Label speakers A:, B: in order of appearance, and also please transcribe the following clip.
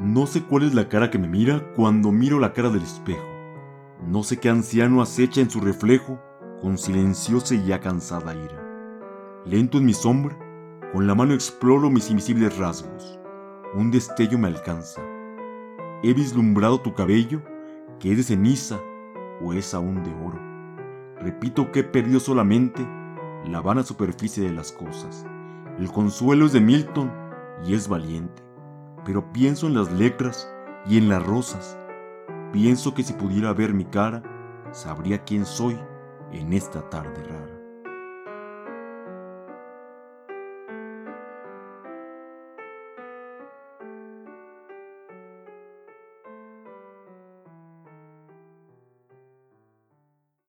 A: No sé cuál es la cara que me mira cuando miro la cara del espejo. No sé qué anciano acecha en su reflejo con silenciosa y ya cansada ira. Lento en mi sombra, con la mano exploro mis invisibles rasgos. Un destello me alcanza. He vislumbrado tu cabello, que es de ceniza o es aún de oro. Repito que he perdido solamente la vana superficie de las cosas. El consuelo es de Milton y es valiente pero pienso en las letras y en las rosas. Pienso que si pudiera ver mi cara, sabría quién soy en esta tarde rara.